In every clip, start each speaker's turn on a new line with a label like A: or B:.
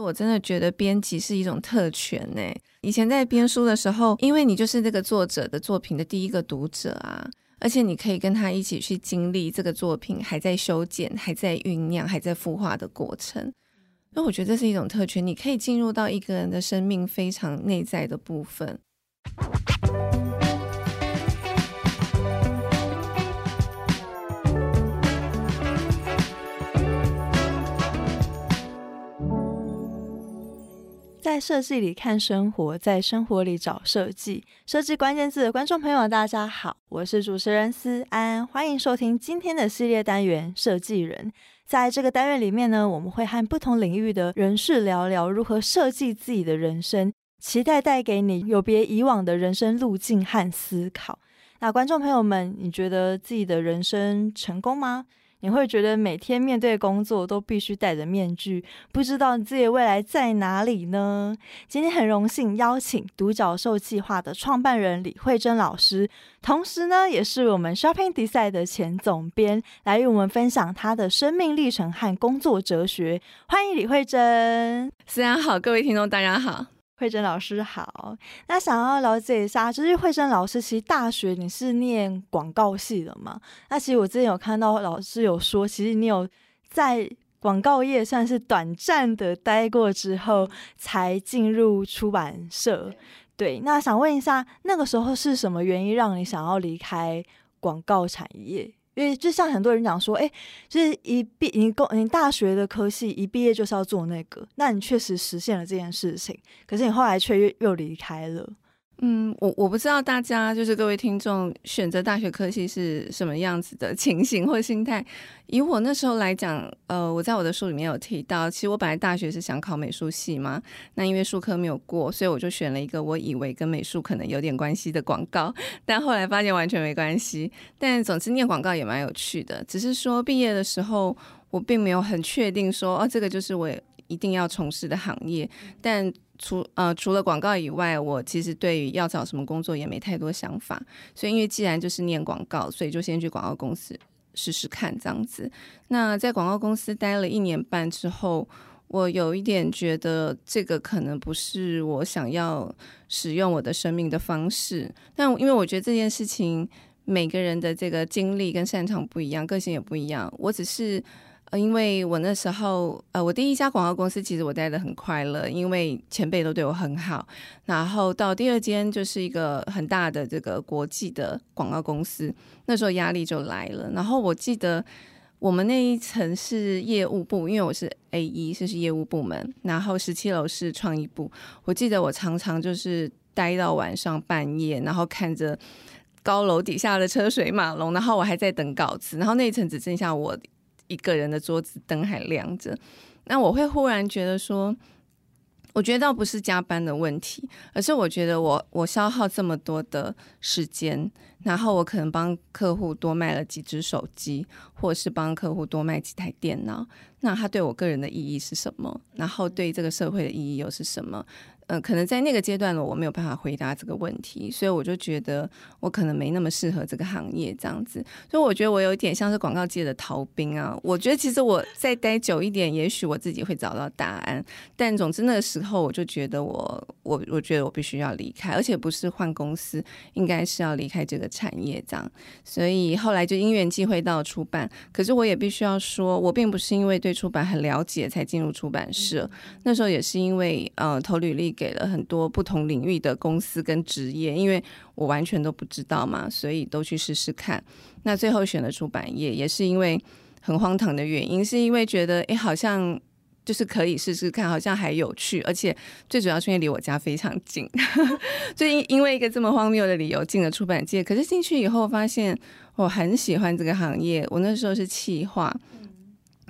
A: 我真的觉得编辑是一种特权呢。以前在编书的时候，因为你就是这个作者的作品的第一个读者啊，而且你可以跟他一起去经历这个作品还在修剪、还在酝酿、还在孵化的过程。那我觉得这是一种特权，你可以进入到一个人的生命非常内在的部分。
B: 在设计里看生活，在生活里找设计。设计关键字的观众朋友，大家好，我是主持人思安，欢迎收听今天的系列单元《设计人》。在这个单元里面呢，我们会和不同领域的人士聊聊如何设计自己的人生，期待带给你有别以往的人生路径和思考。那观众朋友们，你觉得自己的人生成功吗？你会觉得每天面对工作都必须戴着面具，不知道自己的未来在哪里呢？今天很荣幸邀请独角兽计划的创办人李慧珍老师，同时呢，也是我们 Shopping Design 的前总编，来与我们分享他的生命历程和工作哲学。欢迎李慧珍。
A: 思安好，各位听众大家好。
B: 惠珍老师好，那想要了解一下，就是慧珍老师，其实大学你是念广告系的吗？那其实我之前有看到老师有说，其实你有在广告业算是短暂的待过之后，才进入出版社。对，那想问一下，那个时候是什么原因让你想要离开广告产业？因为就像很多人讲说，哎，就是一毕你工你大学的科系一毕业就是要做那个，那你确实实现了这件事情，可是你后来却又又离开了。
A: 嗯，我我不知道大家就是各位听众选择大学科系是什么样子的情形或心态。以我那时候来讲，呃，我在我的书里面有提到，其实我本来大学是想考美术系嘛，那因为术科没有过，所以我就选了一个我以为跟美术可能有点关系的广告，但后来发现完全没关系。但总之念广告也蛮有趣的，只是说毕业的时候我并没有很确定说哦，这个就是我一定要从事的行业，但。除呃除了广告以外，我其实对于要找什么工作也没太多想法。所以因为既然就是念广告，所以就先去广告公司试试看这样子。那在广告公司待了一年半之后，我有一点觉得这个可能不是我想要使用我的生命的方式。但因为我觉得这件事情每个人的这个经历跟擅长不一样，个性也不一样。我只是。因为我那时候，呃，我第一家广告公司其实我待的很快乐，因为前辈都对我很好。然后到第二间就是一个很大的这个国际的广告公司，那时候压力就来了。然后我记得我们那一层是业务部，因为我是 A 一，这是业务部门。然后十七楼是创意部。我记得我常常就是待到晚上半夜，然后看着高楼底下的车水马龙，然后我还在等稿子，然后那一层只剩下我。一个人的桌子灯还亮着，那我会忽然觉得说，我觉得倒不是加班的问题，而是我觉得我我消耗这么多的时间，然后我可能帮客户多卖了几只手机，或是帮客户多卖几台电脑，那他对我个人的意义是什么？然后对这个社会的意义又是什么？嗯、呃，可能在那个阶段呢，我没有办法回答这个问题，所以我就觉得我可能没那么适合这个行业这样子。所以我觉得我有一点像是广告界的逃兵啊。我觉得其实我再待久一点，也许我自己会找到答案。但总之那个时候，我就觉得我我我觉得我必须要离开，而且不是换公司，应该是要离开这个产业这样。所以后来就因缘际会到出版，可是我也必须要说，我并不是因为对出版很了解才进入出版社，那时候也是因为呃投履历。给了很多不同领域的公司跟职业，因为我完全都不知道嘛，所以都去试试看。那最后选了出版业，也是因为很荒唐的原因，是因为觉得哎，好像就是可以试试看，好像还有趣，而且最主要是因为离我家非常近，就因因为一个这么荒谬的理由进了出版界。可是进去以后发现我很喜欢这个行业，我那时候是企划。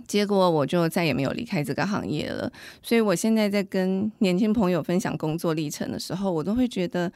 A: 结果我就再也没有离开这个行业了，所以我现在在跟年轻朋友分享工作历程的时候，我都会觉得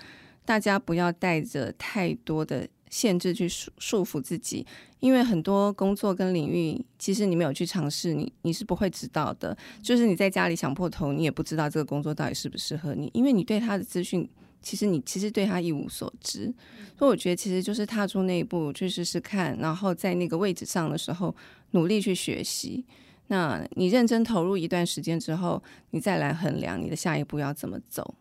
A: 大家不要带着太多的限制去束束缚自己，因为很多工作跟领域，其实你没有去尝试，你你是不会知道的。就是你在家里想破头，你也不知道这个工作到底适不适合你，因为你对他的资讯。其实你其实对他一无所知，所以我觉得其实就是踏出那一步去试试看，然后在那个位置上的时候努力去学习。那你认真投入一段时间之后，你再来衡量你的下一步要怎么走。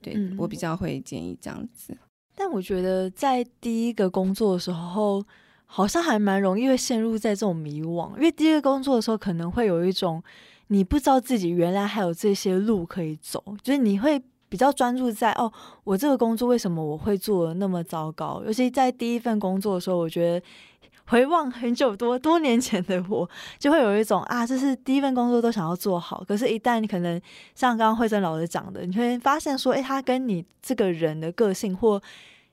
A: 对、嗯、我比较会建议这样子。
B: 但我觉得在第一个工作的时候，好像还蛮容易会陷入在这种迷惘，因为第一个工作的时候可能会有一种你不知道自己原来还有这些路可以走，就是你会比较专注在哦，我这个工作为什么我会做的那么糟糕？尤其在第一份工作的时候，我觉得。回望很久多多年前的我，就会有一种啊，这是第一份工作都想要做好。可是，一旦你可能像刚刚惠珍老师讲的，你会发现说，诶，他跟你这个人的个性或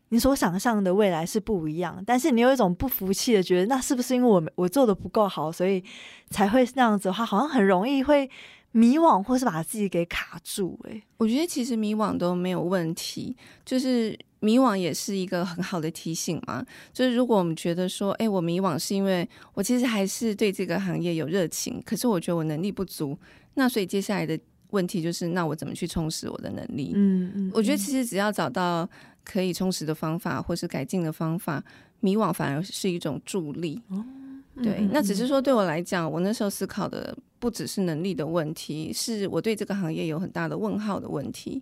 B: 你所想象的未来是不一样。但是，你有一种不服气的觉得，那是不是因为我我做的不够好，所以才会那样子的话，好像很容易会迷惘，或是把自己给卡住。诶，
A: 我觉得其实迷惘都没有问题，就是。迷惘也是一个很好的提醒嘛，就是如果我们觉得说，哎，我迷惘是因为我其实还是对这个行业有热情，可是我觉得我能力不足，那所以接下来的问题就是，那我怎么去充实我的能力？嗯嗯，我觉得其实只要找到可以充实的方法，或是改进的方法，迷惘反而是一种助力。哦，对，那只是说对我来讲，我那时候思考的不只是能力的问题，是我对这个行业有很大的问号的问题。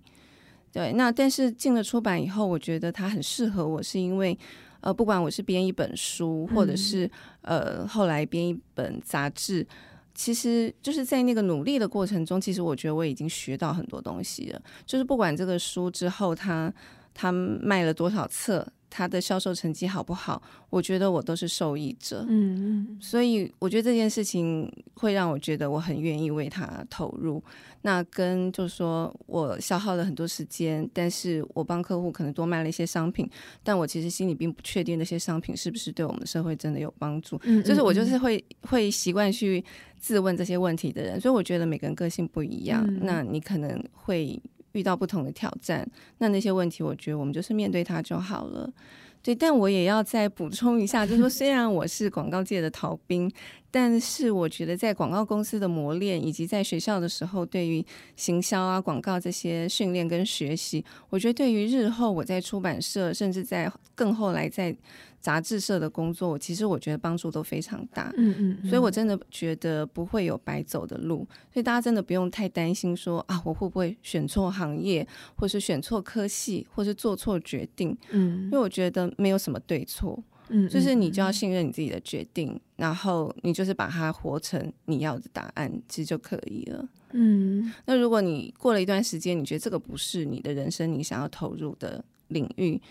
A: 对，那但是进了出版以后，我觉得它很适合我，是因为，呃，不管我是编一本书，或者是呃后来编一本杂志，其实就是在那个努力的过程中，其实我觉得我已经学到很多东西了。就是不管这个书之后它它卖了多少册。他的销售成绩好不好？我觉得我都是受益者，嗯嗯，所以我觉得这件事情会让我觉得我很愿意为他投入。那跟就是说我消耗了很多时间，但是我帮客户可能多卖了一些商品，但我其实心里并不确定那些商品是不是对我们社会真的有帮助。嗯，就是我就是会会习惯去自问这些问题的人，所以我觉得每个人个性不一样，嗯，那你可能会。遇到不同的挑战，那那些问题，我觉得我们就是面对它就好了。对，但我也要再补充一下，就是说，虽然我是广告界的逃兵，但是我觉得在广告公司的磨练，以及在学校的时候对于行销啊、广告这些训练跟学习，我觉得对于日后我在出版社，甚至在更后来在。杂志社的工作，其实我觉得帮助都非常大，嗯嗯，嗯，所以我真的觉得不会有白走的路，所以大家真的不用太担心说啊，我会不会选错行业，或是选错科系，或是做错决定，嗯，因为我觉得没有什么对错，嗯，就是你就要信任你自己的决定，然后你就是把它活成你要的答案，其实就可以了，嗯，那如果你过了一段时间，你觉得这个不是你的人生，你想要投入的领域。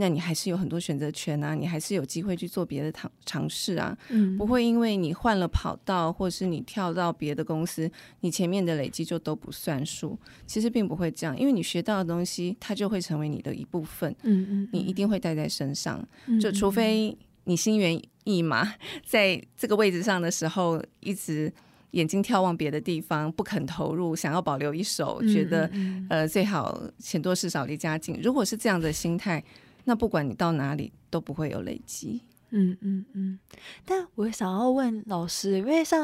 A: 那你还是有很多选择权啊，你还是有机会去做别的尝尝试啊，嗯，不会因为你换了跑道，或是你跳到别的公司，你前面的累积就都不算数。其实并不会这样，因为你学到的东西，它就会成为你的一部分，嗯嗯，你一定会带在身上，就除非你心猿意马，在这个位置上的时候，一直眼睛眺望别的地方，不肯投入，想要保留一手，觉得呃最好钱多事少离家近。如果是这样的心态。那不管你到哪里都不会有累积，
B: 嗯嗯嗯。但我想要问老师，因为像，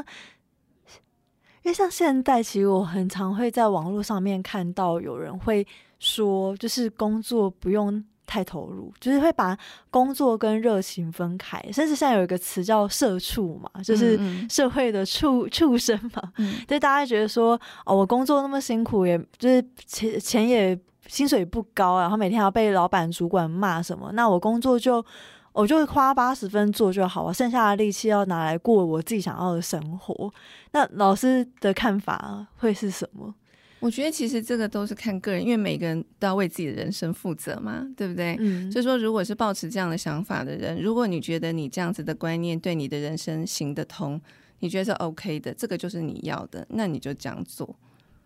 B: 因为像现在，其实我很常会在网络上面看到有人会说，就是工作不用太投入，就是会把工作跟热情分开，甚至现在有一个词叫“社畜”嘛，就是社会的畜畜生嘛。嗯，对，大家觉得说，哦，我工作那么辛苦，也就是钱钱也。薪水不高，然后每天要被老板、主管骂什么？那我工作就我就花八十分做就好了，剩下的力气要拿来过我自己想要的生活。那老师的看法会是什么？
A: 我觉得其实这个都是看个人，因为每个人都要为自己的人生负责嘛，对不对？嗯。所以说，如果是抱持这样的想法的人，如果你觉得你这样子的观念对你的人生行得通，你觉得是 OK 的，这个就是你要的，那你就这样做。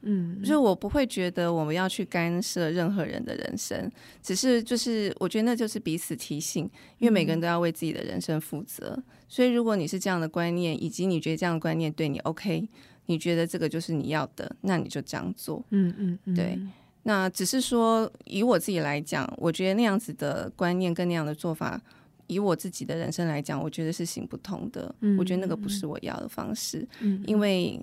A: 嗯，就是我不会觉得我们要去干涉任何人的人生，只是就是我觉得那就是彼此提醒，因为每个人都要为自己的人生负责。嗯。所以如果你是这样的观念，以及你觉得这样的观念对你 OK，你觉得这个就是你要的，那你就这样做。嗯嗯嗯，对。那只是说以我自己来讲，我觉得那样子的观念跟那样的做法，以我自己的人生来讲，我觉得是行不通的。嗯，我觉得那个不是我要的方式。嗯，因为。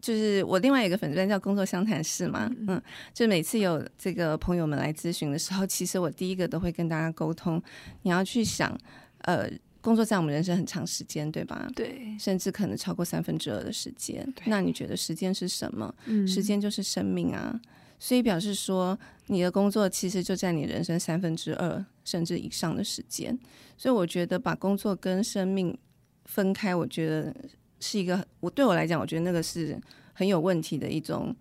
A: 就是我另外一个粉专叫工作相谈室嘛，嗯，就每次有这个朋友们来咨询的时候，其实我第一个都会跟大家沟通，你要去想，呃，工作在我们人生很长时间，对吧？
B: 对，
A: 甚至可能超过三分之二的时间。
B: 对
A: 那你觉得时间是什么？
B: 嗯，
A: 时间就是生命啊。所以表示说，你的工作其实就在你人生三分之二甚至以上的时间。所以我觉得把工作跟生命分开，我觉得是一个我对我来讲，我觉得那个是很有问题的一种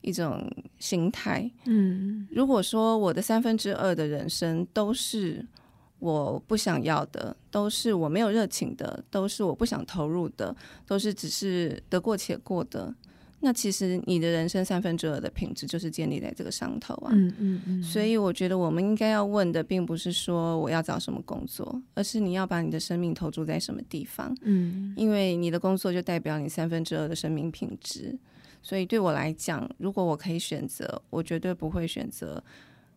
A: 一种心态。
B: 嗯，
A: 如果说我的三分之二的人生都是我不想要的，都是我没有热情的，都是我不想投入的，都是只是得过且过的。那其实你的人生三分之二的品质就是建立在这个上头啊，
B: 嗯嗯嗯，
A: 所以我觉得我们应该要问的，并不是说我要找什么工作，而是你要把你的生命投注在什么地方，
B: 嗯，
A: 因为你的工作就代表你三分之二的生命品质。所以对我来讲，如果我可以选择，我绝对不会选择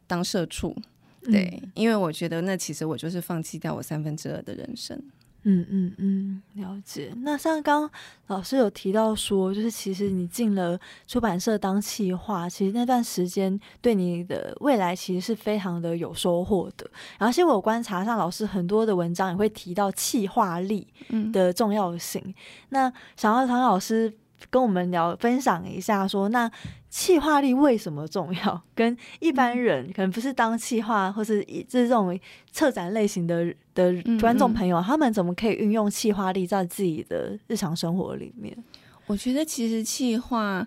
A: 当社畜，对，嗯，因为我觉得那其实我就是放弃掉我三分之二的人生。
B: 嗯嗯嗯，了解。那像刚刚老师有提到说，就是其实你进了出版社当企划，其实那段时间对你的未来其实是非常的有收获的。然后，其实我观察上老师很多的文章也会提到企划力的重要性。嗯、那想要唐老师跟我们聊分享一下说，说那。气化力为什么重要？跟一般人可能不是当气化，或是以这种策展类型的的观众朋友，嗯嗯，他们怎么可以运用气化力在自己的日常生活里面？
A: 我觉得其实气化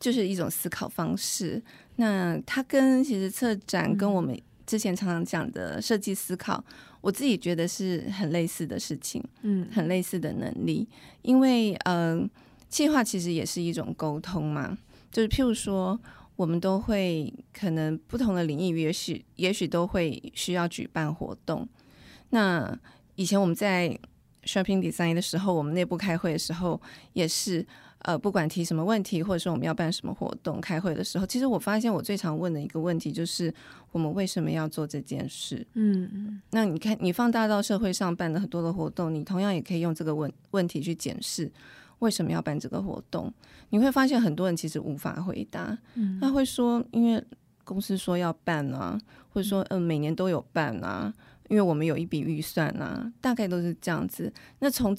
A: 就是一种思考方式。那它跟其实策展跟我们之前常常讲的设计思考，嗯、我自己觉得是很类似的事情，嗯，很类似的能力。因为嗯、呃，企划其实也是一种沟通嘛。就是譬如说，我们都会可能不同的领域，也许也许都会需要举办活动。那以前我们在 Shopping Design 的时候，我们内部开会的时候，也是呃，不管提什么问题，或者说我们要办什么活动，开会的时候，其实我发现我最常问的一个问题就是，我们为什么要做这件事？嗯，那你看，你放大到社会上办的很多的活动，你同样也可以用这个问问题去检视。为什么要办这个活动？你会发现很多人其实无法回答。嗯，他会说，因为公司说要办啊，或者说，嗯、呃，每年都有办啊，因为我们有一笔预算啊，大概都是这样子。那从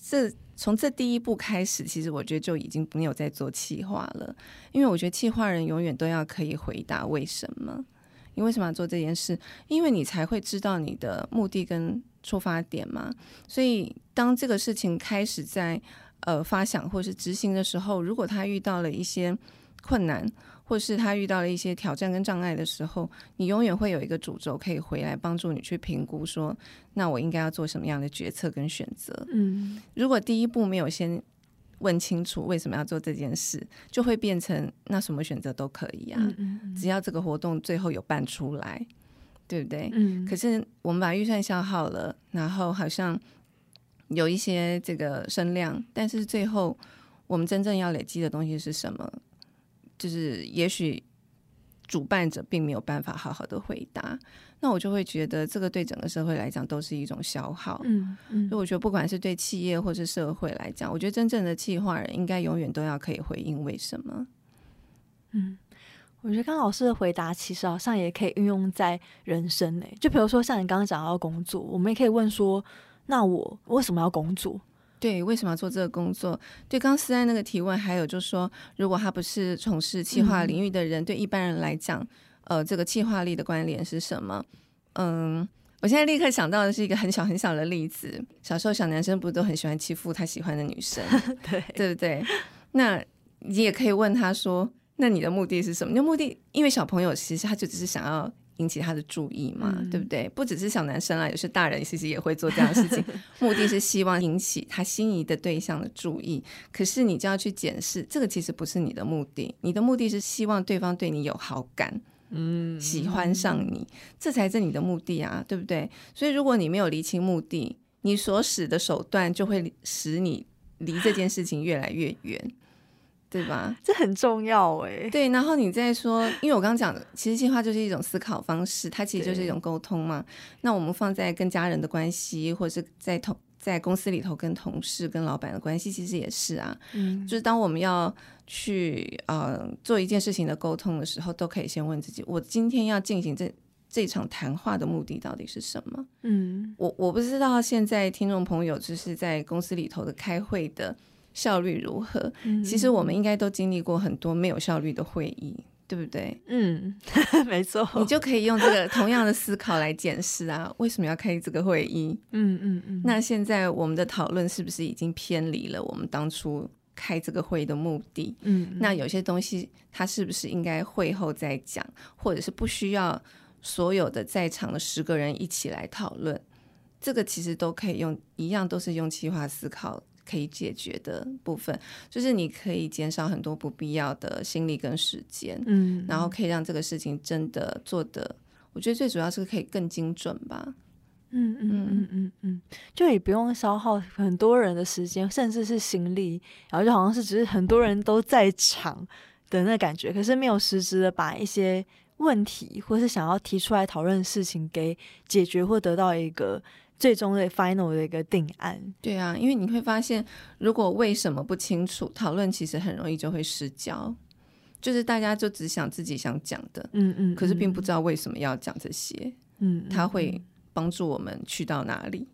A: 这从这第一步开始，其实我觉得就已经没有在做企划了，因为我觉得企划人永远都要可以回答为什么，你为什么要做这件事？因为你才会知道你的目的跟出发点嘛。所以当这个事情开始在呃，发想或是执行的时候，如果他遇到了一些困难，或是他遇到了一些挑战跟障碍的时候，你永远会有一个主轴可以回来帮助你去评估说，说那我应该要做什么样的决策跟选择。嗯，如果第一步没有先问清楚为什么要做这件事，就会变成那什么选择都可以啊，嗯嗯嗯，只要这个活动最后有办出来，对不对？嗯。可是我们把预算消耗了，然后好像。有一些这个声量，但是最后我们真正要累积的东西是什么？就是也许主办者并没有办法好好的回答，那我就会觉得这个对整个社会来讲都是一种消耗。嗯嗯，所以我觉得不管是对企业或是社会来讲，我觉得真正的企划人应该永远都要可以回应为什么。
B: 嗯，我觉得刚老师的回答其实好像也可以运用在人生内，就比如说像你刚刚讲到工作，我们也可以问说。那我为什么要工作？
A: 对，为什么要做这个工作？对，刚思安那个提问，还有就是说，如果他不是从事企划领域的人，嗯、对一般人来讲，呃，这个企划力的关联是什么？嗯，我现在立刻想到的是一个很小很小的例子。小时候小男生不是都很喜欢欺负他喜欢的女生？对，对不对？那你也可以问他说：“那你的目的是什么？”你的目的，因为小朋友其实他就只是想要。引起他的注意嘛，嗯、对不对？不只是小男生啊，有些大人其实也会做这样的事情，目的是希望引起他心仪的对象的注意。可是你就要去检视，这个其实不是你的目的，你的目的是希望对方对你有好感，嗯，喜欢上你，这才是你的目的啊，对不对？所以如果你没有厘清目的，你所使的手段就会使你离这件事情越来越远。对吧？
B: 这很重要哎。
A: 对，然后你再说，因为我刚刚讲的，其实计划就是一种思考方式，它其实就是一种沟通嘛。那我们放在跟家人的关系，或者是在同在公司里头跟同事、跟老板的关系，其实也是啊。嗯，就是当我们要去呃做一件事情的沟通的时候，都可以先问自己：我今天要进行这这场谈话的目的到底是什么？
B: 嗯，
A: 我我不知道现在听众朋友就是在公司里头的开会的效率如何。嗯，其实我们应该都经历过很多没有效率的会议，对不对？
B: 嗯，没错。
A: 你就可以用这个同样的思考来检视啊，为什么要开这个会议？
B: 嗯嗯嗯。
A: 那现在我们的讨论是不是已经偏离了我们当初开这个会议的目的？
B: 嗯，嗯。
A: 那有些东西它是不是应该会后再讲，或者是不需要？所有的在场的十个人一起来讨论，这个其实都可以用一样，都是用企划思考可以解决的部分。就是你可以减少很多不必要的心力跟时间，
B: 嗯，
A: 然后可以让这个事情真的做的，我觉得最主要是可以更精准吧。
B: 嗯嗯嗯嗯嗯，就也不用消耗很多人的时间，甚至是心力，然后就好像是只是很多人都在场的那感觉，可是没有实质的把一些。问题，或是想要提出来讨论的事情，给解决或得到一个最终的 final 的一个定案。
A: 对啊，因为你会发现，如果为什么不清楚，讨论其实很容易就会失焦，就是大家就只想自己想讲的，
B: 嗯，嗯嗯，
A: 可是并不知道为什么要讲这些，
B: 嗯，
A: 他会帮助我们去到哪里。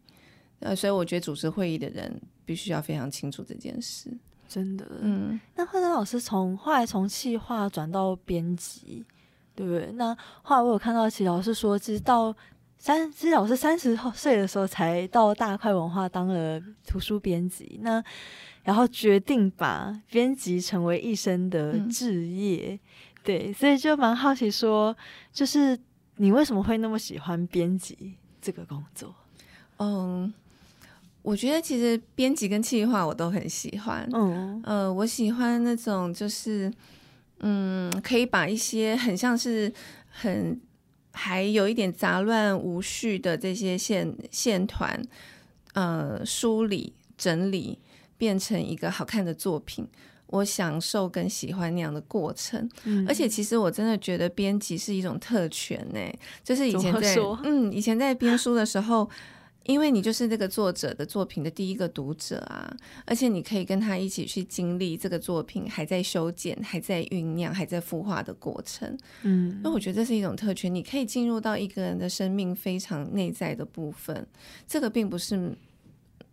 A: 呃，所以我觉得主持会议的人必须要非常清楚这件事，
B: 真的，
A: 嗯。
B: 那慧珍老师从后来从企划转到编辑。对不对？那后来我有看到，其实老师说，其实到三，其实老师三十岁的时候才到大块文化当了图书编辑，那然后决定把编辑成为一生的志业。嗯、对，所以就蛮好奇说，就是你为什么会那么喜欢编辑这个工作？
A: 嗯，我觉得其实编辑跟企划我都很喜欢。
B: 嗯，
A: 呃，我喜欢那种就是。嗯，可以把一些很像是很还有一点杂乱无序的这些线线团，呃，梳理整理，变成一个好看的作品。我享受跟喜欢那样的过程。嗯，而且其实我真的觉得编辑是一种特权呢，就是以前在嗯以前在编书的时候。因为你就是这个作者的作品的第一个读者啊，而且你可以跟他一起去经历这个作品还在修剪、还在酝酿、还在孵化的过程。
B: 嗯，
A: 那我觉得这是一种特权，你可以进入到一个人的生命非常内在的部分，这个并不是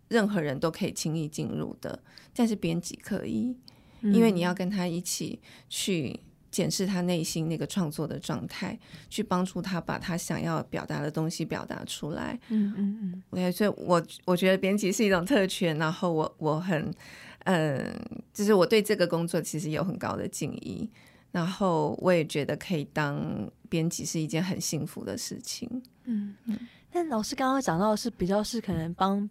A: 任何人都可以轻易进入的，但是编辑可以，因为你要跟他一起去。检视他内心那个创作的状态，去帮助他把他想要表达的东西表达出来。
B: 嗯嗯嗯。
A: OK，所以我我觉得编辑是一种特权，然后我我很，嗯、呃，就是我对这个工作其实有很高的敬意，然后我也觉得可以当编辑是一件很幸福的事情。
B: 嗯嗯。但老师刚刚讲到的是比较是可能帮。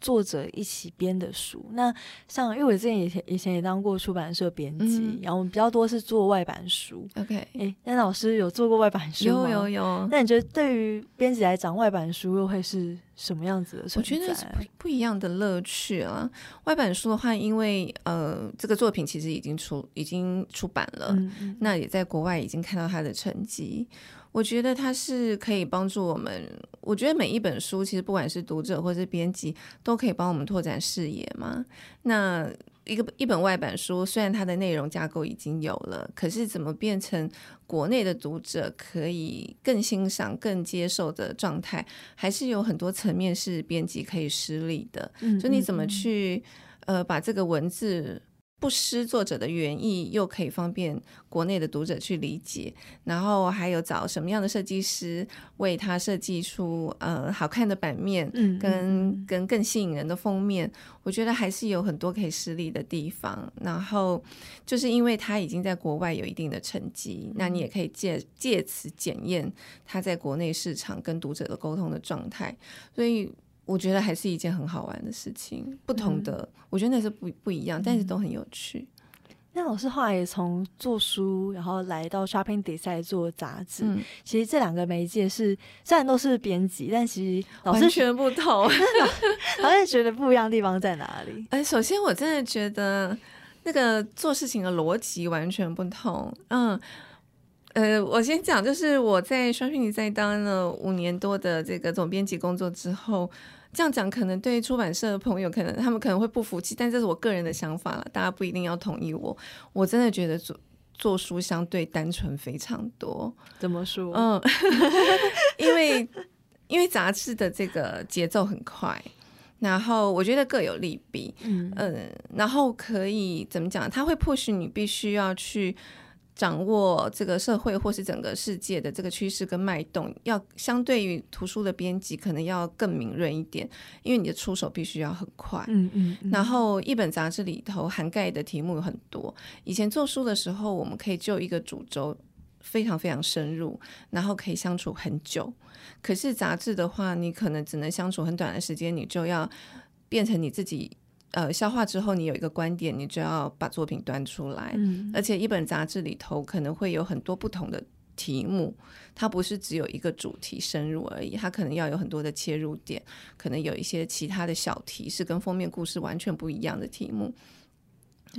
B: 作者一起编的书，那像因为我之前以前以前也当过出版社编辑，嗯、然后我们比较多是做外版书。
A: OK，
B: 哎，那老师有做过外版书吗？
A: 有有有。
B: 那你觉得对于编辑来讲，外版书又会是什么样子的？我
A: 觉得是不不一样的乐趣啊。外版书的话，因为呃，这个作品其实已经出已经出版了，那也在国外已经看到它的成绩。我觉得它是可以帮助我们。我觉得每一本书，其实不管是读者或是编辑，都可以帮我们拓展视野嘛。那一个一本外版书，虽然它的内容架构已经有了，可是怎么变成国内的读者可以更欣赏、更接受的状态，还是有很多层面是编辑可以施力的。嗯，就你怎么去呃把这个文字。不失作者的原意，又可以方便国内的读者去理解，然后还有找什么样的设计师为他设计出呃好看的版面，跟，跟跟更吸引人的封面，我觉得还是有很多可以施力的地方。然后就是因为他已经在国外有一定的成绩，那你也可以借借此检验他在国内市场跟读者的沟通的状态，所以。我觉得还是一件很好玩的事情，不同的，嗯、我觉得那是不不一样，但是都很有趣。
B: 那老师后来也从做书，然后来到 Shopping Design 做杂志，
A: 嗯、
B: 其实这两个媒介是虽然都是编辑，但其实老师
A: 完全不同。
B: 老师觉得不一样的地方在哪里？
A: 哎，首先我真的觉得那个做事情的逻辑完全不同。嗯。呃，我先讲，就是我在 Shopping Design 当了五年多的这个总编辑工作之后，这样讲可能对出版社的朋友可能他们可能会不服气，但这是我个人的想法了，大家不一定要同意我。我真的觉得做做书相对单纯非常多。
B: 怎么说？
A: 嗯，因为因为杂志的这个节奏很快，然后我觉得各有利弊。嗯嗯，然后可以怎么讲？它会迫使你必须要去。掌握这个社会或是整个世界的这个趋势跟脉动，要相对于图书的编辑，可能要更敏锐一点，因为你的出手必须要很快。嗯嗯，嗯。然后一本杂志里头涵盖的题目有很多。以前做书的时候，我们可以就一个主轴非常非常深入，然后可以相处很久。可是杂志的话，你可能只能相处很短的时间，你就要变成你自己。呃，消化之后，你有一个观点，你就要把作品端出来。嗯，而且一本杂志里头可能会有很多不同的题目，它不是只有一个主题深入而已，它可能要有很多的切入点，可能有一些其他的小题是跟封面故事完全不一样的题目，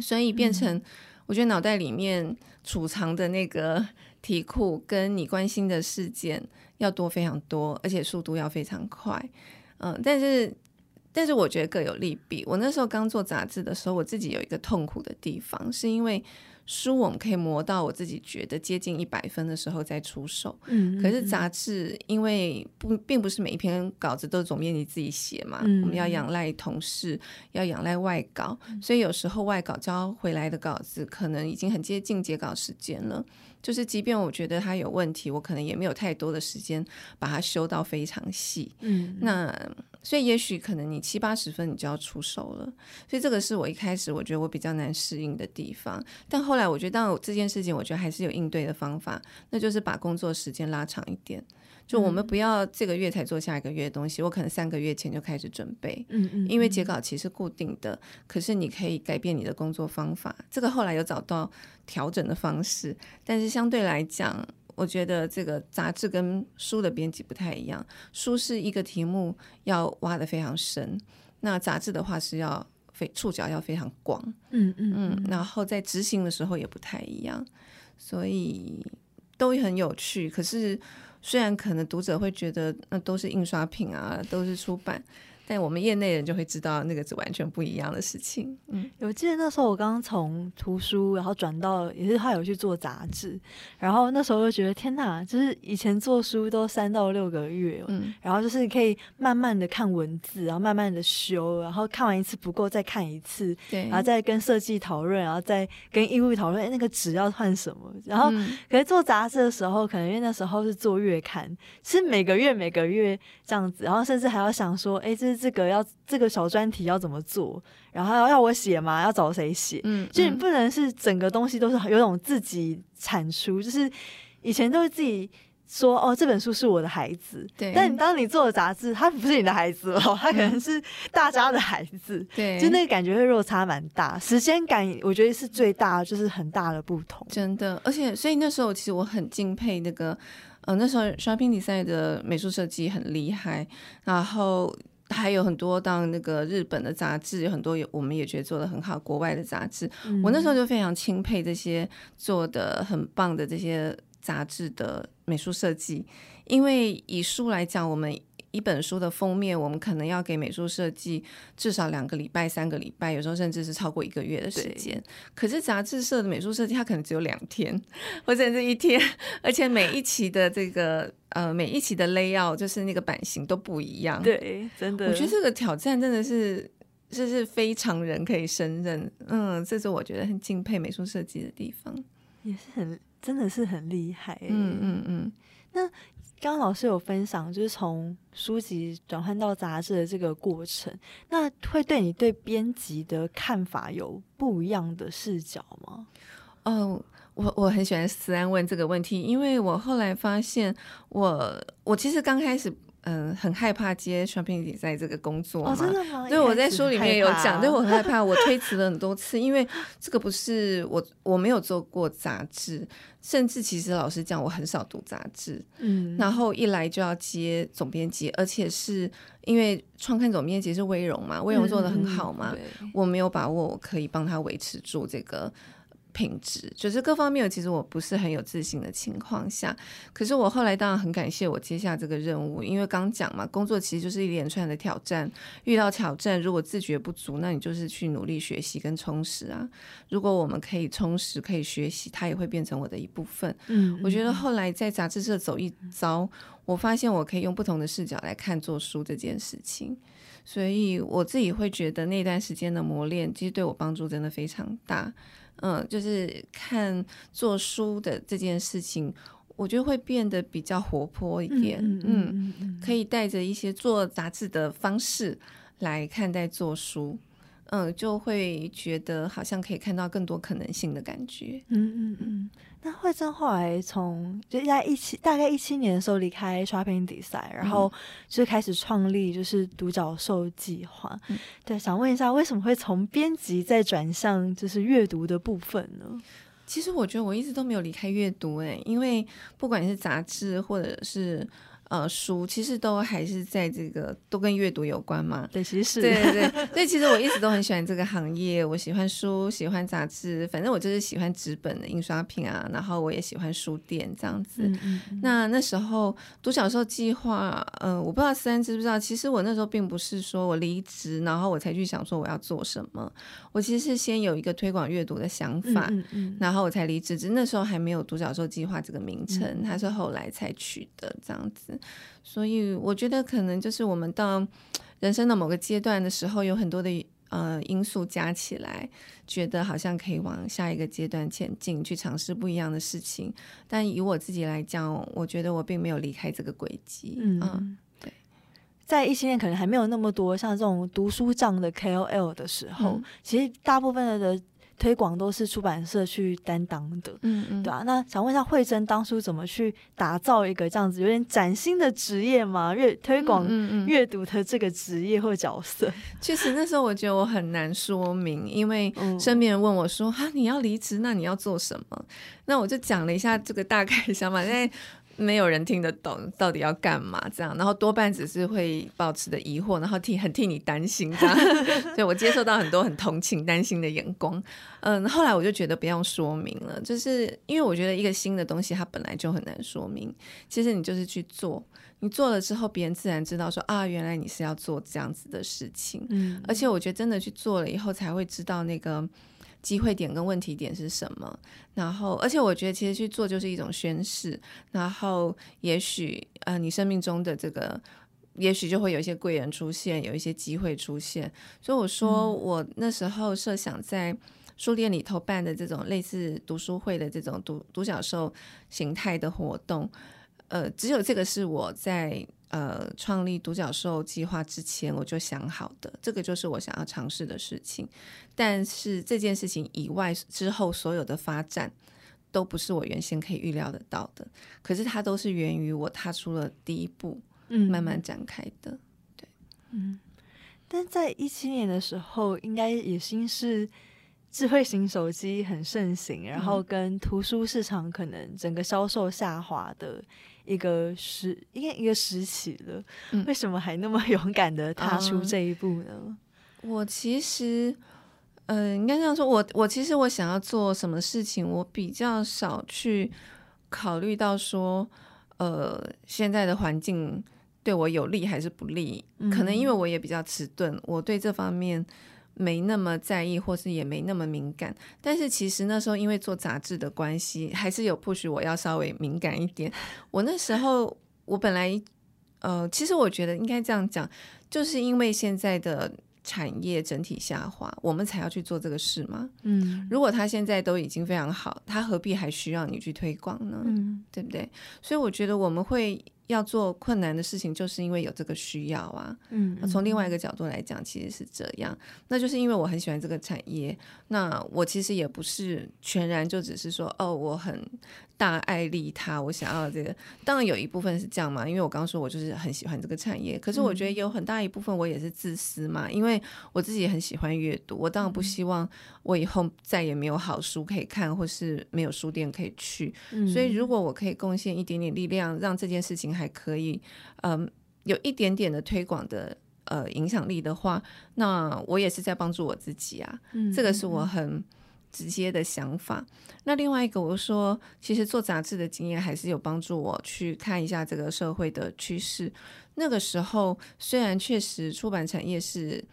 A: 所以变成我觉得脑袋里面储藏的那个题库跟你关心的事件要多非常多，而且速度要非常快。嗯，但是。但是我觉得各有利弊。我那时候刚做杂志的时候，我自己有一个痛苦的地方，是因为书我们可以磨到我自己觉得接近一百分的时候再出手。嗯，可是杂志因为不并不是每一篇稿子都总编辑自己写嘛，嗯，我们要仰赖同事，要仰赖外稿，所以有时候外稿交回来的稿子可能已经很接近截稿时间了。就是即便我觉得它有问题，我可能也没有太多的时间把它修到非常细。嗯，那。所以也许可能你七八十分你就要出手了，所以这个是我一开始我觉得我比较难适应的地方。但后来我觉得，当这件事情，我觉得还是有应对的方法，那就是把工作时间拉长一点。就我们不要这个月才做下一个月的东西，我可能三个月前就开始准备。嗯嗯，因为截稿期是固定的，可是你可以改变你的工作方法。这个后来有找到调整的方式，但是相对来讲。我觉得这个杂志跟书的编辑不太一样，书是一个题目要挖的非常深，那杂志的话是要非触角要非常广，嗯嗯嗯，然后在执行的时候也不太一样，所以都很有趣。可是虽然可能读者会觉得那都是印刷品啊，都是出版。但我们业内人就会知道，那个是完全不一样的事情。嗯，
B: 我记得那时候我刚刚从图书，然后转到也是他有去做杂志，然后那时候就觉得天哪，就是以前做书都三到六个月，嗯，然后就是可以慢慢的看文字，然后慢慢的修，然后看完一次不够再看一次，对，然后再跟设计讨论，然后再跟义务讨论，哎，那个纸要换什么？然后可是做杂志的时候，可能因为那时候是做月刊，是每个月每个月这样子，然后甚至还要想说，哎，这。这个要这个小专题要怎么做？然后要要我写吗？要找谁写？嗯，就你不能是整个东西都是有种自己产出，就是以前都是自己说哦，这本书是我的孩子。对，但你当你做了杂志，它不是你的孩子哦，它可能是大家的孩子。对，就那个感觉会落差蛮大，时间感我觉得是最大，就是很大的不同。
A: 真的，而且所以那时候其实我很敬佩那个，呃，那时候 Shopping Design 的美术设计很厉害，然后。还有很多当那个日本的杂志，有很多我们也觉得做的很好，国外的杂志，嗯，我那时候就非常钦佩这些做的很棒的这些杂志的美术设计，因为以书来讲，我们。一本书的封面，我们可能要给美术设计至少两个礼拜、三个礼拜，有时候甚至是超过一个月的时间。可是杂志社的美术设计，它可能只有两天，或者是一天，而且每一期的这个呃，每一期的 layout 就是那个版型都不一样。
B: 对，真的，
A: 我觉得这个挑战真的是，这是非常人可以胜任。嗯，这是我觉得很敬佩美术设计的地方，
B: 也是很，真的是很厉害。
A: 嗯嗯嗯，
B: 那。刚刚老师有分享，就是从书籍转换到杂志的这个过程，那会对你对编辑的看法有不一样的视角吗？
A: 嗯，我我很喜欢思安问这个问题，因为我后来发现我，我我其实刚开始。嗯，很害怕接 shopping 在这个工作嘛？
B: 哦，真的吗？
A: 对，我在书里面有讲，对，我很害怕，我推辞了很多次，因为这个不是我，我没有做过杂志，甚至其实老实讲，我很少读杂志。嗯，然后一来就要接总编辑，而且是因为创刊总编辑是威荣嘛，威荣做的很好嘛，嗯，我没有把握我可以帮他维持住这个。品质，就是各方面其实我不是很有自信的情况下，可是我后来当然很感谢我接下这个任务，因为刚讲嘛，工作其实就是一连串的挑战，遇到挑战如果自觉不足，那你就是去努力学习跟充实啊。如果我们可以充实，可以学习，它也会变成我的一部分。嗯，我觉得后来在杂志社走一遭，我发现我可以用不同的视角来看做书这件事情。所以我自己会觉得那段时间的磨练，其实对我帮助真的非常大。嗯，就是看做书的这件事情，我觉得会变得比较活泼一点。嗯，可以带着一些做杂志的方式来看待做书。嗯，就会觉得好像可以看到更多可能性的感觉。嗯嗯嗯。
B: 那慧珍后来从就在一七大概一七年的时候离开 Shopping Design，然后就开始创立就是独角兽计划。嗯、对，想问一下，为什么会从编辑再转向就是阅读的部分呢？
A: 其实我觉得我一直都没有离开阅读，诶，因为不管是杂志或者是。呃，书其实都还是在这个都跟阅读有关嘛。
B: 对，其实是。
A: 对对对，所以其实我一直都很喜欢这个行业，我喜欢书，喜欢杂志，反正我就是喜欢纸本的印刷品啊。然后我也喜欢书店这样子。嗯嗯嗯。那那时候独角兽计划，嗯、呃，我不知道思安知不知道，其实我那时候并不是说我离职，然后我才去想说我要做什么。我其实是先有一个推广阅读的想法，然后我才离职。只是那时候还没有独角兽计划这个名称，它是后来才取的这样子。所以我觉得可能就是我们到人生的某个阶段的时候，有很多的呃因素加起来，觉得好像可以往下一个阶段前进，去尝试不一样的事情。但以我自己来讲，我觉得我并没有离开这个轨迹。嗯，嗯，对，
B: 在一七年可能还没有那么多像这种读书账的 KOL 的时候，嗯、其实大部分的。推广都是出版社去担当的，嗯嗯，对啊。那想问一下慧珍，当初怎么去打造一个这样子有点崭新的职业嘛？阅推广阅读的这个职业或角色？
A: 确实那时候我觉得我很难说明，因为身边人问我说：“哈，你要离职，那你要做什么？”那我就讲了一下这个大概想法，因为。没有人听得懂到底要干嘛，这样，然后多半只是会保持的疑惑，然后替很替你担心这样，所以我接受到很多很同情、担心的眼光。嗯，后来我就觉得不用说明了，就是因为我觉得一个新的东西它本来就很难说明，其实你就是去做，你做了之后，别人自然知道说啊，原来你是要做这样子的事情。嗯，而且我觉得真的去做了以后，才会知道那个。机会点跟问题点是什么？然后，而且我觉得其实去做就是一种宣誓。然后，也许呃，你生命中的这个，也许就会有一些贵人出现，有一些机会出现。所以我说，我那时候设想在书店里头办的这种类似读书会的这种独独角兽形态的活动，呃，只有这个是我在。呃，创立独角兽计划之前，我就想好的，这个就是我想要尝试的事情。但是这件事情以外之后所有的发展，都不是我原先可以预料得到的。可是它都是源于我踏出了第一步，嗯，慢慢展开的。对，
B: 嗯。但在一七年的时候，应该也是是智慧型手机很盛行，然后跟图书市场可能整个销售下滑的。一个时，应该一个时期了，嗯，为什么还那么 勇敢的踏出这一步呢？
A: 嗯，我其实，嗯，呃，应该这样说，我我其实我想要做什么事情，我比较少去考虑到说，呃，现在的环境对我有利还是不利，嗯，可能因为我也比较迟钝，我对这方面。没那么在意，或是也没那么敏感。但是其实那时候因为做杂志的关系，还是有 push 我要稍微敏感一点。我那时候我本来呃，其实我觉得应该这样讲，就是因为现在的产业整体下滑，我们才要去做这个事嘛。嗯，如果他现在都已经非常好，他何必还需要你去推广呢？嗯，对不对？所以我觉得我们会。要做困难的事情，就是因为有这个需要啊。嗯，从另外一个角度来讲，其实是这样。那就是因为我很喜欢这个产业。那我其实也不是全然就只是说，哦，我很大爱利他，我想要这个。当然有一部分是这样嘛，因为我刚刚说我就是很喜欢这个产业。可是我觉得有很大一部分我也是自私嘛，因为我自己也很喜欢阅读。我当然不希望我以后再也没有好书可以看，或是没有书店可以去。所以如果我可以贡献一点点力量，让这件事情。还可以，嗯，有一点点的推广的呃影响力的话，那我也是在帮助我自己啊。嗯，这个是我很直接的想法。那另外一个，我说，其实做杂志的经验还是有帮助我去看一下这个社会的趋势。那个时候，虽然确实出版产业是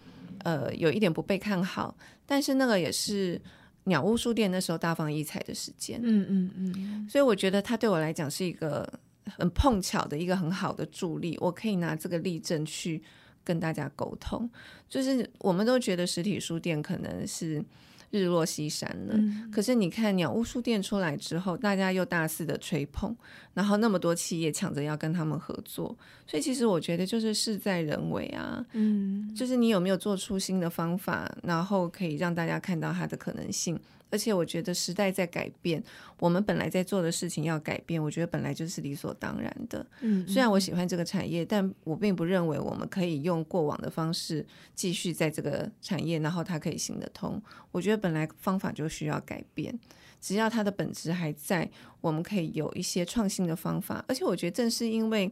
A: 呃有一点不被看好，但是那个也是鸟屋书店那时候大放异彩的时间。
B: 嗯嗯嗯，
A: 所以我觉得它对我来讲是一个很碰巧的一个很好的助力，我可以拿这个例证去跟大家沟通。就是我们都觉得实体书店可能是。日落西山了，嗯、可是你看鸟屋书店出来之后，大家又大肆的吹捧，然后那么多企业抢着要跟他们合作，所以其实我觉得就是事在人为啊，嗯，就是你有没有做出新的方法，然后可以让大家看到它的可能性。而且我觉得时代在改变，我们本来在做的事情要改变，我觉得本来就是理所当然的。嗯，虽然我喜欢这个产业，但我并不认为我们可以用过往的方式继续在这个产业，然后它可以行得通。我觉得本来方法就需要改变，只要它的本质还在，我们可以有一些创新的方法。而且我觉得正是因为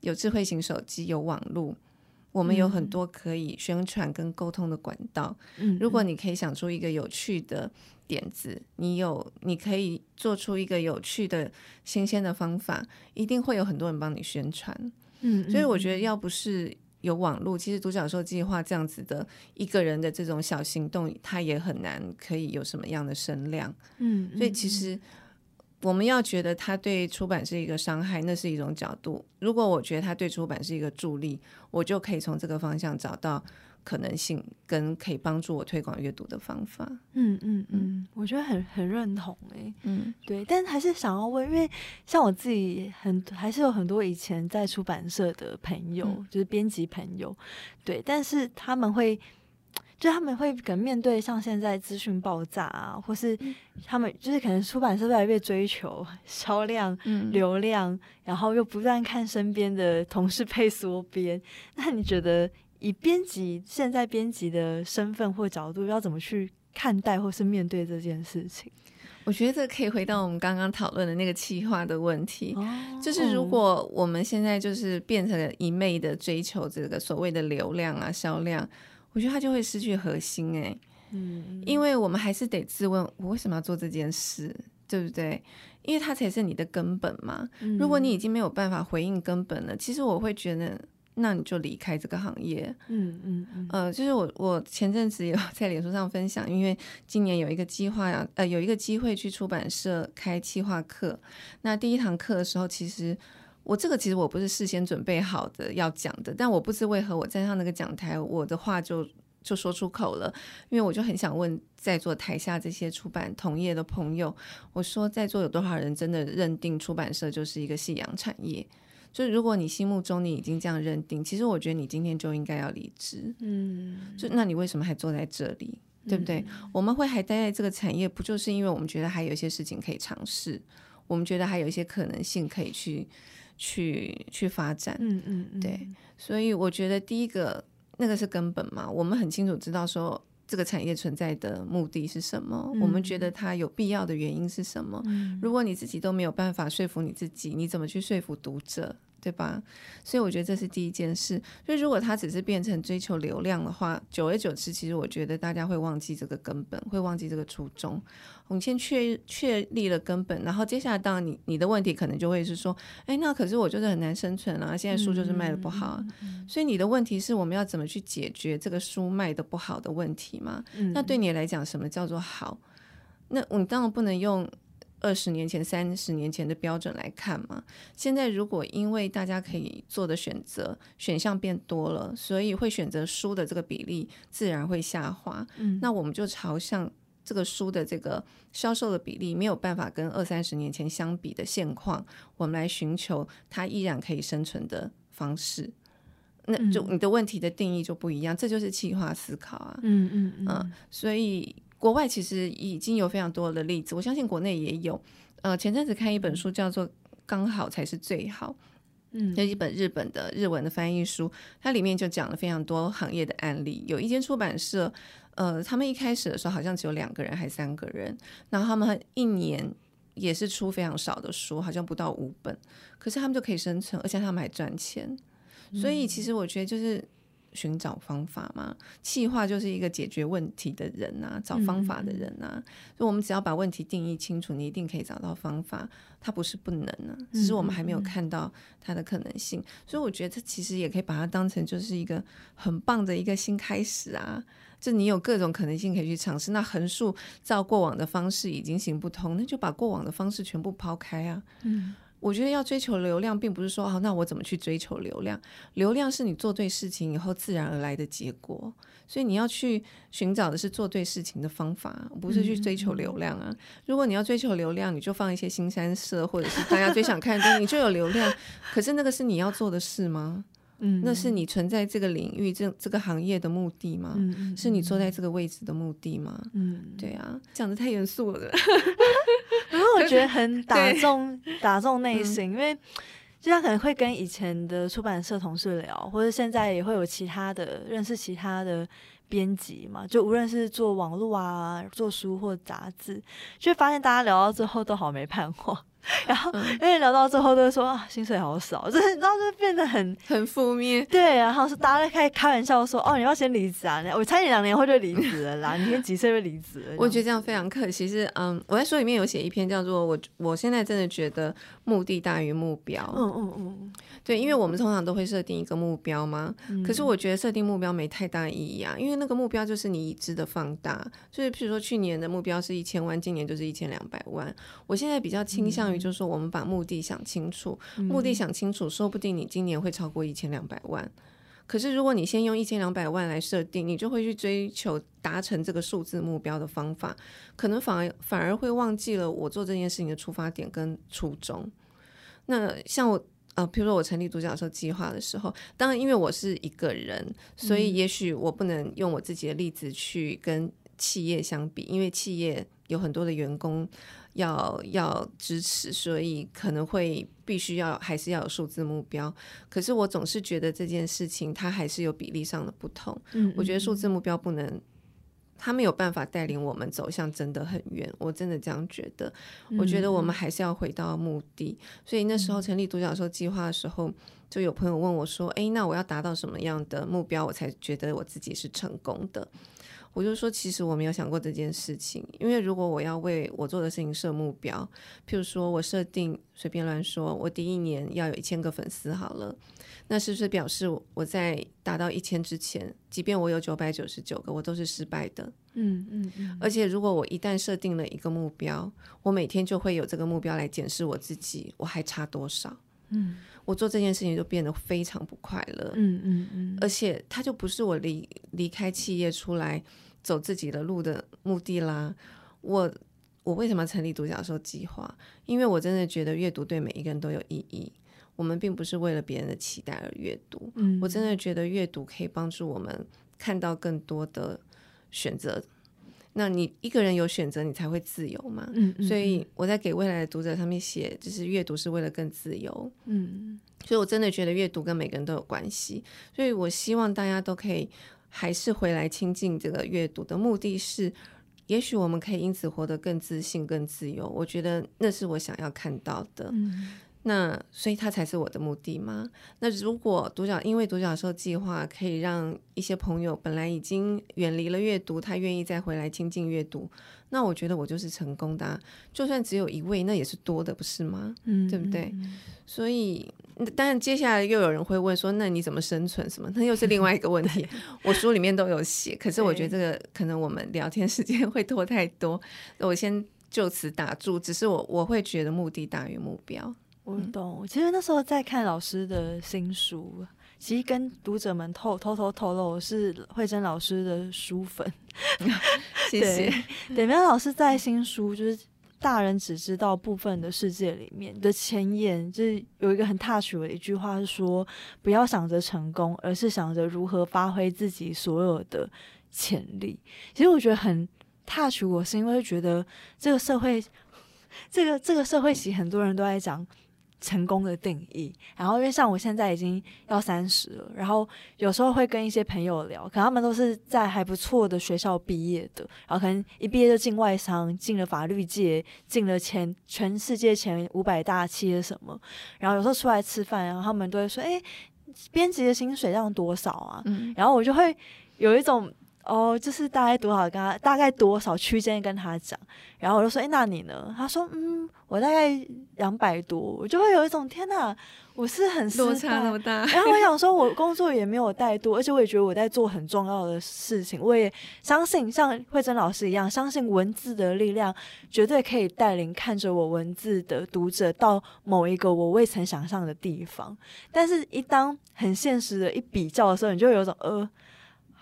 A: 有智慧型手机，有网络。我们有很多可以宣传跟沟通的管道。嗯，如果你可以想出一个有趣的点子，你有，你可以做出一个有趣的新鲜的方法，一定会有很多人帮你宣传。嗯，所以我觉得，要不是有网络，其实独角兽计划这样子的一个人的这种小行动，他也很难可以有什么样的声量。嗯，所以其实。我们要觉得他对出版是一个伤害，那是一种角度。如果我觉得他对出版是一个助力，我就可以从这个方向找到可能性，跟可以帮助我推广阅读的方法。
B: 嗯嗯嗯，我觉得很很认同诶、欸。嗯，对，但还是想要问，因为像我自己很还是有很多以前在出版社的朋友，嗯、就是编辑朋友，对，但是他们会。就他们会可能面对像现在资讯爆炸啊，或是他们就是可能出版社越来越追求 销量、嗯、流量，然后又不断看身边的同事配缩编。那你觉得以编辑现在编辑的身份或角度，要怎么去看待或是面对这件事情？
A: 我觉得这可以回到我们刚刚讨论的那个企划的问题，哦、就是如果我们现在就是变成了一昧的追求这个所谓的流量啊、销量。我觉得他就会失去核心哎、欸，嗯，因为我们还是得自问，我为什么要做这件事，对不对？因为它才是你的根本嘛。嗯、如果你已经没有办法回应根本了，其实我会觉得，那你就离开这个行业。嗯嗯嗯。呃，就是我我前阵子有在脸书上分享，因为今年有一个计划呀，呃，有一个机会去出版社开企划课。那第一堂课的时候，其实我这个其实我不是事先准备好的要讲的，但我不知为何我站上那个讲台，我的话就。就说出口了，因为我就很想问在座台下这些出版同业的朋友，我说在座有多少人真的认定出版社就是一个夕阳产业？就如果你心目中你已经这样认定，其实我觉得你今天就应该要离职。嗯，就那你为什么还坐在这里？对不对？嗯，我们会还待在这个产业，不就是因为我们觉得还有一些事情可以尝试，我们觉得还有一些可能性可以去去去发展。嗯嗯嗯，对，所以我觉得第一个。那个是根本嘛？我们很清楚知道说这个产业存在的目的是什么，嗯、我们觉得它有必要的原因是什么？嗯、如果你自己都没有办法说服你自己，你怎么去说服读者？对吧？所以我觉得这是第一件事。所以如果它只是变成追求流量的话，久而久之，其实我觉得大家会忘记这个根本，会忘记这个初衷。我们先确确立了根本，然后接下来当然你你的问题可能就会是说，哎，那可是我就是很难生存啊，现在书就是卖的不好。啊嗯嗯、所以你的问题是我们要怎么去解决这个书卖的不好的问题吗？嗯、那对你来讲，什么叫做好？那我们当然不能用。二十年前、三十年前的标准来看嘛，现在如果因为大家可以做的选择选项变多了，所以会选择书的这个比例自然会下滑。嗯，那我们就朝向这个书的这个销售的比例没有办法跟二三十年前相比的现况，我们来寻求它依然可以生存的方式。那就你的问题的定义就不一样，这就是企划思考啊。嗯嗯嗯，嗯，所以。国外其实已经有非常多的例子，我相信国内也有。呃，前阵子看一本书叫做《刚好才是最好》，嗯，有一本日本的日文的翻译书，它里面就讲了非常多行业的案例。有一间出版社，呃，他们一开始的时候好像只有两个人还三个人，然后他们一年也是出非常少的书，好像不到五本，可是他们就可以生存，而且他们还赚钱。所以其实我觉得就是。寻找方法嘛。气化就是一个解决问题的人啊，找方法的人啊。所以，我们只要把问题定义清楚，你一定可以找到方法。它不是不能啊，只是我们还没有看到它的可能性。所以，我觉得这其实也可以把它当成就是一个很棒的一个新开始啊。就你有各种可能性可以去尝试。那横竖照过往的方式已经行不通，那就把过往的方式全部抛开啊。嗯。我觉得要追求流量，并不是说哦，那我怎么去追求流量？流量是你做对事情以后自然而来的结果，所以你要去寻找的是做对事情的方法，不是去追求流量啊。如果你要追求流量，你就放一些新三色，或者是大家最想看的，你就有流量。可是那个是你要做的事吗？嗯，那是你存在这个领域、这这个行业的目的吗？嗯，是你坐在这个位置的目的吗？嗯，对啊，讲的太严肃了。
B: 然后我觉得很打中打中内心，因为就像可能会跟以前的出版社同事聊，或者现在也会有其他的认识其他的编辑嘛，就无论是做网络啊、做书或杂志，就会发现大家聊到最后都好没盼望。然后，因为聊到最后都说啊，薪水好少，就是你知道，就变得很
A: 很负面。
B: 对，然后是大家在开开玩笑说，哦，你要先离职啊？我猜你两年后就离职了啦，你几岁就离职了？
A: 我觉得这样非常可惜。是，嗯，我在书里面有写一篇叫做我，我现在真的觉得目的大于目标。嗯嗯嗯。对，因为我们通常都会设定一个目标嘛，嗯、可是我觉得设定目标没太大意义啊，因为那个目标就是你已知的放大，就是譬如说去年的目标是一千万，今年就是一千两百万。我现在比较倾向于就是说，我们把目的想清楚，嗯、目的想清楚，说不定你今年会超过一千两百万。可是如果你先用一千两百万来设定，你就会去追求达成这个数字目标的方法，可能反而反而会忘记了我做这件事情的出发点跟初衷。那像我。呃，譬如说我成立独角兽计划的时候，当然因为我是一个人，所以也许我不能用我自己的例子去跟企业相比，因为企业有很多的员工要要支持，所以可能会必须要还是要有数字目标。可是我总是觉得这件事情它还是有比例上的不同。嗯，我觉得数字目标不能。他没有办法带领我们走向真的很远，我真的这样觉得。我觉得我们还是要回到目的。嗯、所以那时候成立独角兽计划的时候，就有朋友问我说：“哎，那我要达到什么样的目标，我才觉得我自己是成功的？”我就说：“其实我没有想过这件事情，因为如果我要为我做的事情设目标，譬如说我设定随便乱说，我第一年要有一千个粉丝好了。”那是不是表示我在达到一千之前，即便我有九百九十九个，我都是失败的？嗯嗯嗯。而且如果我一旦设定了一个目标，我每天就会有这个目标来检视我自己，我还差多少？嗯，我做这件事情就变得非常不快乐。嗯嗯嗯。而且它就不是我离离开企业出来走自己的路的目的啦。我我为什么成立独角兽计划？因为我真的觉得阅读对每一个人都有意义。我们并不是为了别人的期待而阅读，嗯，我真的觉得阅读可以帮助我们看到更多的选择。那你一个人有选择，你才会自由嘛。嗯，嗯，所以我在给未来的读者上面写，就是阅读是为了更自由。嗯，所以我真的觉得阅读跟每个人都有关系。所以我希望大家都可以还是回来亲近这个阅读的目的是，也许我们可以因此活得更自信、更自由。我觉得那是我想要看到的。嗯。那所以它才是我的目的吗？那如果独角因为独角兽计划可以让一些朋友本来已经远离了阅读，他愿意再回来亲近阅读，那我觉得我就是成功的啊。就算只有一位，那也是多的，不是吗？嗯，对不对？所以当然接下来又有人会问说，那你怎么生存？什么？那又是另外一个问题。我书里面都有写，可是我觉得这个可能我们聊天时间 会拖太多，我先就此打住。只是我我会觉得目的大于目标。
B: 我懂，其实那时候在看老师的新书，其实跟读者们透偷偷透露，我是慧珍老师的书粉。
A: 谢谢。
B: 对，美妙老师在新书就是《大人只知道部分的世界》里面的前言，就是有一个很踏取我的一句话，是说不要想着成功，而是想着如何发挥自己所有的潜力。其实我觉得很踏取我，是因为觉得这个社会，这个这个社会其实很多人都在讲。成功的定义，然后因为像我现在已经要三十了，然后有时候会跟一些朋友聊，可能他们都是在还不错的学校毕业的，然后可能一毕业就进外商，进了法律界，进了前全世界前五百大企业什么，然后有时候出来吃饭，然后他们都会说：“哎，编辑的薪水这样多少啊？
A: 嗯，
B: 然后我就会有一种。哦，就是大概多少，跟他大概多少区间跟他讲，然后我就说，哎，那你呢？他说，嗯，我大概两百多，我就会有一种天哪，我是很
A: 落差那么大。
B: 然后我想说，我工作也没有带多，而且我也觉得我在做很重要的事情，我也相信像慧珍老师一样，相信文字的力量绝对可以带领看着我文字的读者到某一个我未曾想象的地方。但是，一当很现实的一比较的时候，你就会有一种呃。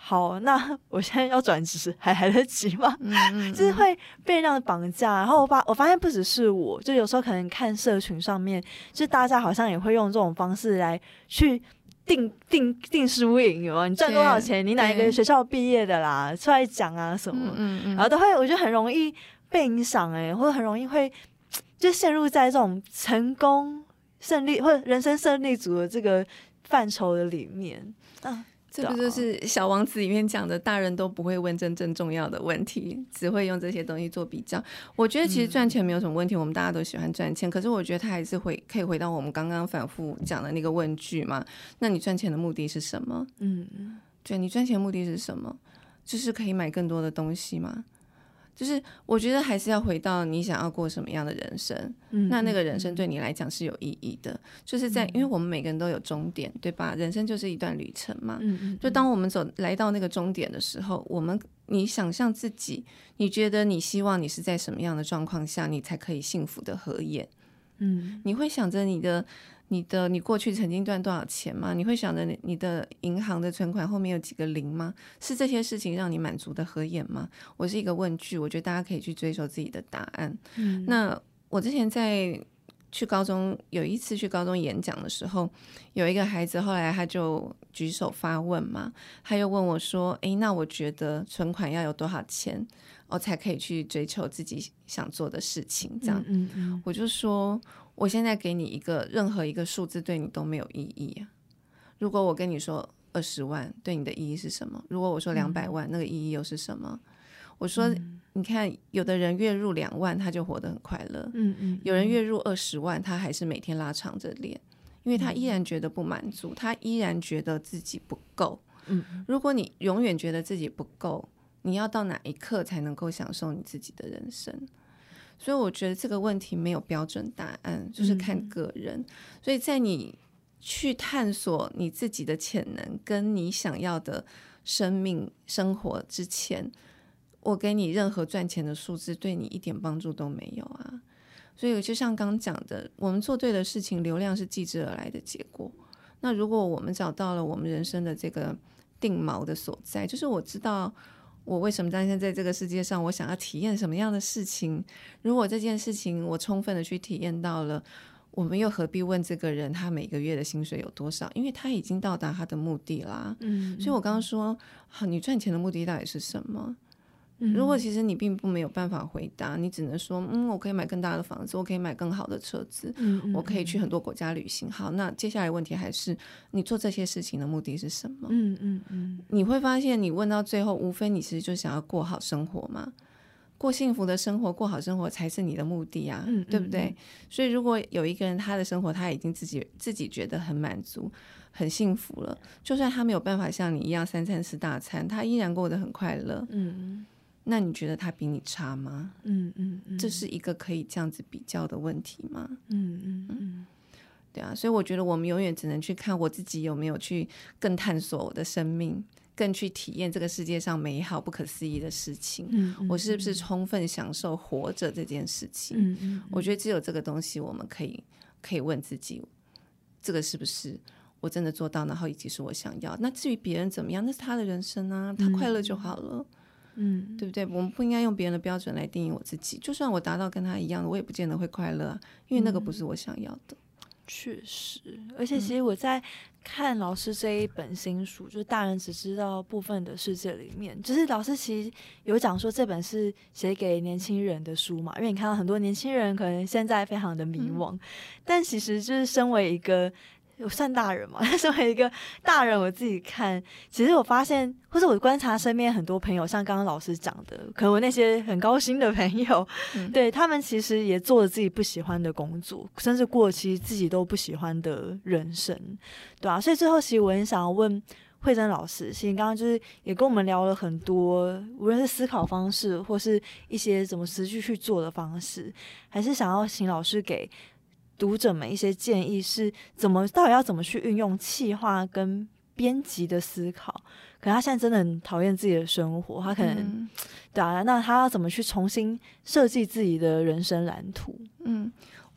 B: 好，那 我现在要转职还来得及吗？
A: 嗯嗯嗯、
B: 就是会被那样绑架。然后我发我发现不只是我，就有时候可能看社群上面，就大家好像也会用这种方式来去定定定输赢，有吗？你赚多少钱？你哪一个学校毕业的啦？出来讲啊什么？
A: 嗯嗯、
B: 然后都会，我觉得很容易被影响哎，或者很容易会就陷入在这种成功胜利或者人生胜利组的这个范畴的里面啊。
A: 这不就是《小王子》里面讲的，大人都不会问真正重要的问题，只会用这些东西做比较。我觉得其实赚钱没有什么问题，嗯、我们大家都喜欢赚钱。可是我觉得他还是回可以回到我们刚刚反复讲的那个问句嘛。那你赚钱的目的是什么？嗯，对，你赚钱的目的是什么？就是可以买更多的东西吗？就是我觉得还是要回到你想要过什么样的人生，嗯、那那个人生对你来讲是有意义的。嗯、就是在，因为我们每个人都有终点，对吧？人生就是一段旅程嘛。就当我们走来到那个终点的时候，我们你想象自己，你觉得你希望你是在什么样的状况下，你才可以幸福的合眼？嗯，你会想着你的。你的你过去曾经赚多少钱吗？你会想着你你的银行的存款后面有几个零吗？是这些事情让你满足的合眼吗？我是一个问句，我觉得大家可以去追求自己的答案。嗯，那我之前在去高中有一次去高中演讲的时候，有一个孩子后来他就举手发问嘛，他又问我说：“诶，那我觉得存款要有多少钱，我才可以去追求自己想做的事情？”这样，嗯嗯嗯，我就说。我现在给你一个任何一个数字对你都没有意义啊。如果我跟你说二十万，对你的意义是什么？如果我说两百万，嗯、那个意义又是什么？我说，嗯、你看，有的人月入两万，他就活得很快乐。嗯嗯。嗯，有人月入二十万，他还是每天拉长着脸，因为他依然觉得不满足，他依然觉得自己不够。嗯。如果你永远觉得自己不够，你要到哪一刻才能够享受你自己的人生？所以我觉得这个问题没有标准答案，就是看个人。嗯、所以在你去探索你自己的潜能跟你想要的生命生活之前，我给你任何赚钱的数字，对你一点帮助都没有啊。所以就像刚讲的，我们做对的事情，流量是继之而来的结果。那如果我们找到了我们人生的这个定锚的所在，就是我知道。我为什么诞生在这个世界上？我想要体验什么样的事情？如果这件事情我充分的去体验到了，我们又何必问这个人他每个月的薪水有多少？因为他已经到达他的目的啦。嗯，所以我刚刚说，好，你赚钱的目的到底是什么？如果其实你并不没有办法回答，你只能说，嗯，我可以买更大的房子，我可以买更好的车子，嗯嗯，我可以去很多国家旅行。好，那接下来问题还是你做这些事情的目的是什么？嗯嗯嗯，你会发现你问到最后，无非你其实就想要过好生活嘛，过幸福的生活，过好生活才是你的目的啊，嗯嗯嗯，对不对？所以如果有一个人他的生活他已经自己自己觉得很满足、很幸福了，就算他没有办法像你一样三餐吃大餐，他依然过得很快乐。嗯。那你觉得他比你差吗？嗯嗯，嗯，这是一个可以这样子比较的问题吗？嗯嗯嗯，对啊，所以我觉得我们永远只能去看我自己有没有去更探索我的生命，更去体验这个世界上美好不可思议的事情。嗯，嗯，我是不是充分享受活着这件事情？嗯，嗯嗯，我觉得只有这个东西，我们可以可以问自己，这个是不是我真的做到？然后以及是我想要。那至于别人怎么样，那是他的人生啊，他快乐就好了。嗯嗯，对不对？我们不应该用别人的标准来定义我自己。就算我达到跟他一样的，我也不见得会快乐啊，因为那个不是我想要的。嗯，
B: 确实，而且其实我在看老师这一本新书，嗯，就是《大人只知道部分的世界》里面，就是老师其实有讲说这本是写给年轻人的书嘛，因为你看到很多年轻人可能现在非常的迷惘，嗯，但其实就是身为一个。我算大人嘛？但是我一个大人，我自己看，其实我发现，或者我观察身边很多朋友，像刚刚老师讲的，可能我那些很高薪的朋友，嗯、对他们其实也做了自己不喜欢的工作，甚至过其实自己都不喜欢的人生，对啊。所以最后，其实我很想要问慧珍老师，其实刚刚就是也跟我们聊了很多，无论是思考方式，或是一些怎么实际去做的方式，还是想要请老师给。读者们一些建议是怎么，到底要怎么去运用气化跟编辑的思考？可能他现在真的很讨厌自己的生活，他可能、嗯、对啊，那他要怎么去重新设计自己的人生蓝图？嗯。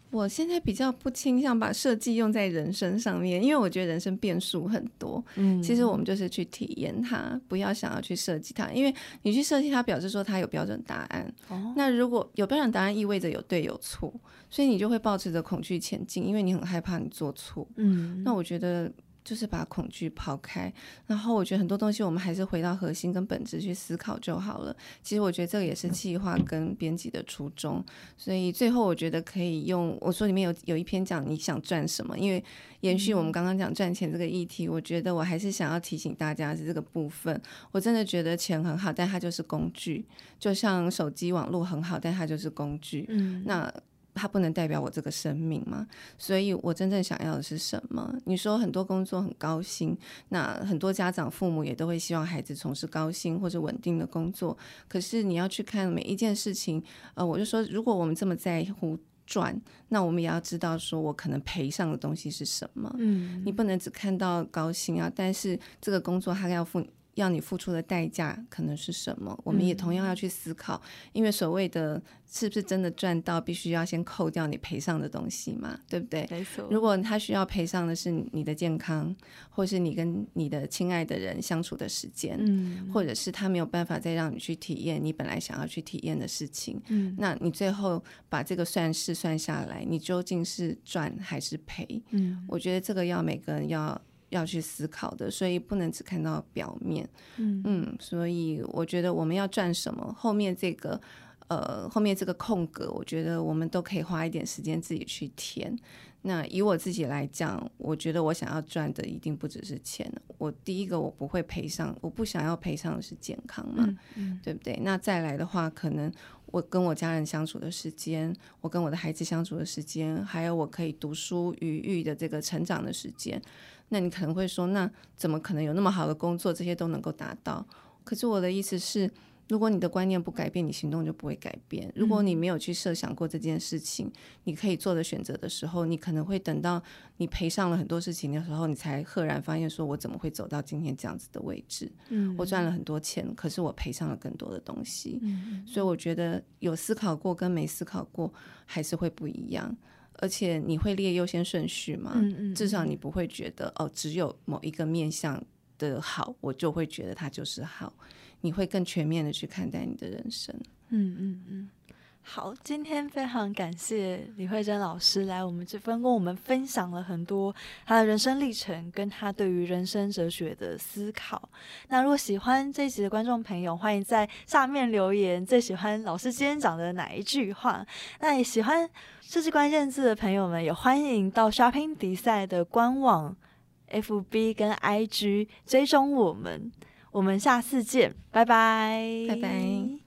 A: 我现在比较不倾向把设计用在人生上面，因为我觉得人生变数很多。嗯，其实我们就是去体验它，不要想要去设计它，因为你去设计它，表示说它有标准答案。哦，那如果有标准答案，意味着有对有错，所以你就会抱持着恐惧前进，因为你很害怕你做错。嗯，那我觉得。就是把恐惧抛开，然后我觉得很多东西我们还是回到核心跟本质去思考就好了。其实我觉得这个也是计划跟编辑的初衷。所以最后我觉得可以用我说里面有有一篇讲你想赚什么，因为延续我们刚刚讲赚钱这个议题，我觉得我还是想要提醒大家是这个部分。我真的觉得钱很好，但它就是工具，就像手机网络很好，但它就是工具。嗯，那。它不能代表我这个生命嘛，所以我真正想要的是什么？你说很多工作很高薪，那很多家长父母也都会希望孩子从事高薪或者稳定的工作。可是你要去看每一件事情，呃，我就说，如果我们这么在乎赚，那我们也要知道说我可能赔上的东西是什么。嗯，你不能只看到高薪啊，但是这个工作它要付。要你付出的代价可能是什么？我们也同样要去思考，嗯、因为所谓的是不是真的赚到，必须要先扣掉你赔上的东西嘛，对不对？没错。如果他需要赔上的是你的健康，或是你跟你的亲爱的人相处的时间，嗯，或者是他没有办法再让你去体验你本来想要去体验的事情，嗯，那你最后把这个算式算下来，你究竟是赚还是赔？嗯，我觉得这个要每个人要。要去思考的，所以不能只看到表面。嗯嗯，所以我觉得我们要赚什么，后面这个呃，后面这个空格，我觉得我们都可以花一点时间自己去填。那以我自己来讲，我觉得我想要赚的一定不只是钱。我第一个我不会赔上，我不想要赔上的是健康嘛，嗯嗯、对不对？那再来的话，可能我跟我家人相处的时间，我跟我的孩子相处的时间，还有我可以读书余裕的这个成长的时间。那你可能会说，那怎么可能有那么好的工作，这些都能够达到？可是我的意思是，如果你的观念不改变，你行动就不会改变。如果你没有去设想过这件事情，你可以做的选择的时候，你可能会等到你赔上了很多事情的时候，你才赫然发现说，我怎么会走到今天这样子的位置？嗯，我赚了很多钱，可是我赔上了更多的东西。嗯，所以我觉得有思考过跟没思考过还是会不一样。而且你会列优先顺序吗？嗯嗯，至少你不会觉得哦，只有某一个面向的好，我就会觉得它就是好。你会更全面的去看待你的人生。嗯嗯嗯。
B: 好，今天非常感谢李慧珍老师来我们这边跟我们分享了很多他的人生历程，跟他对于人生哲学的思考。那如果喜欢这一集的观众朋友，欢迎在下面留言，最喜欢老师今天讲的哪一句话？那也喜欢设计关键字的朋友们，也欢迎到 Shopping Design 的官网、FB 跟 IG 追踪我们。我们下次见，拜拜，
A: 拜拜。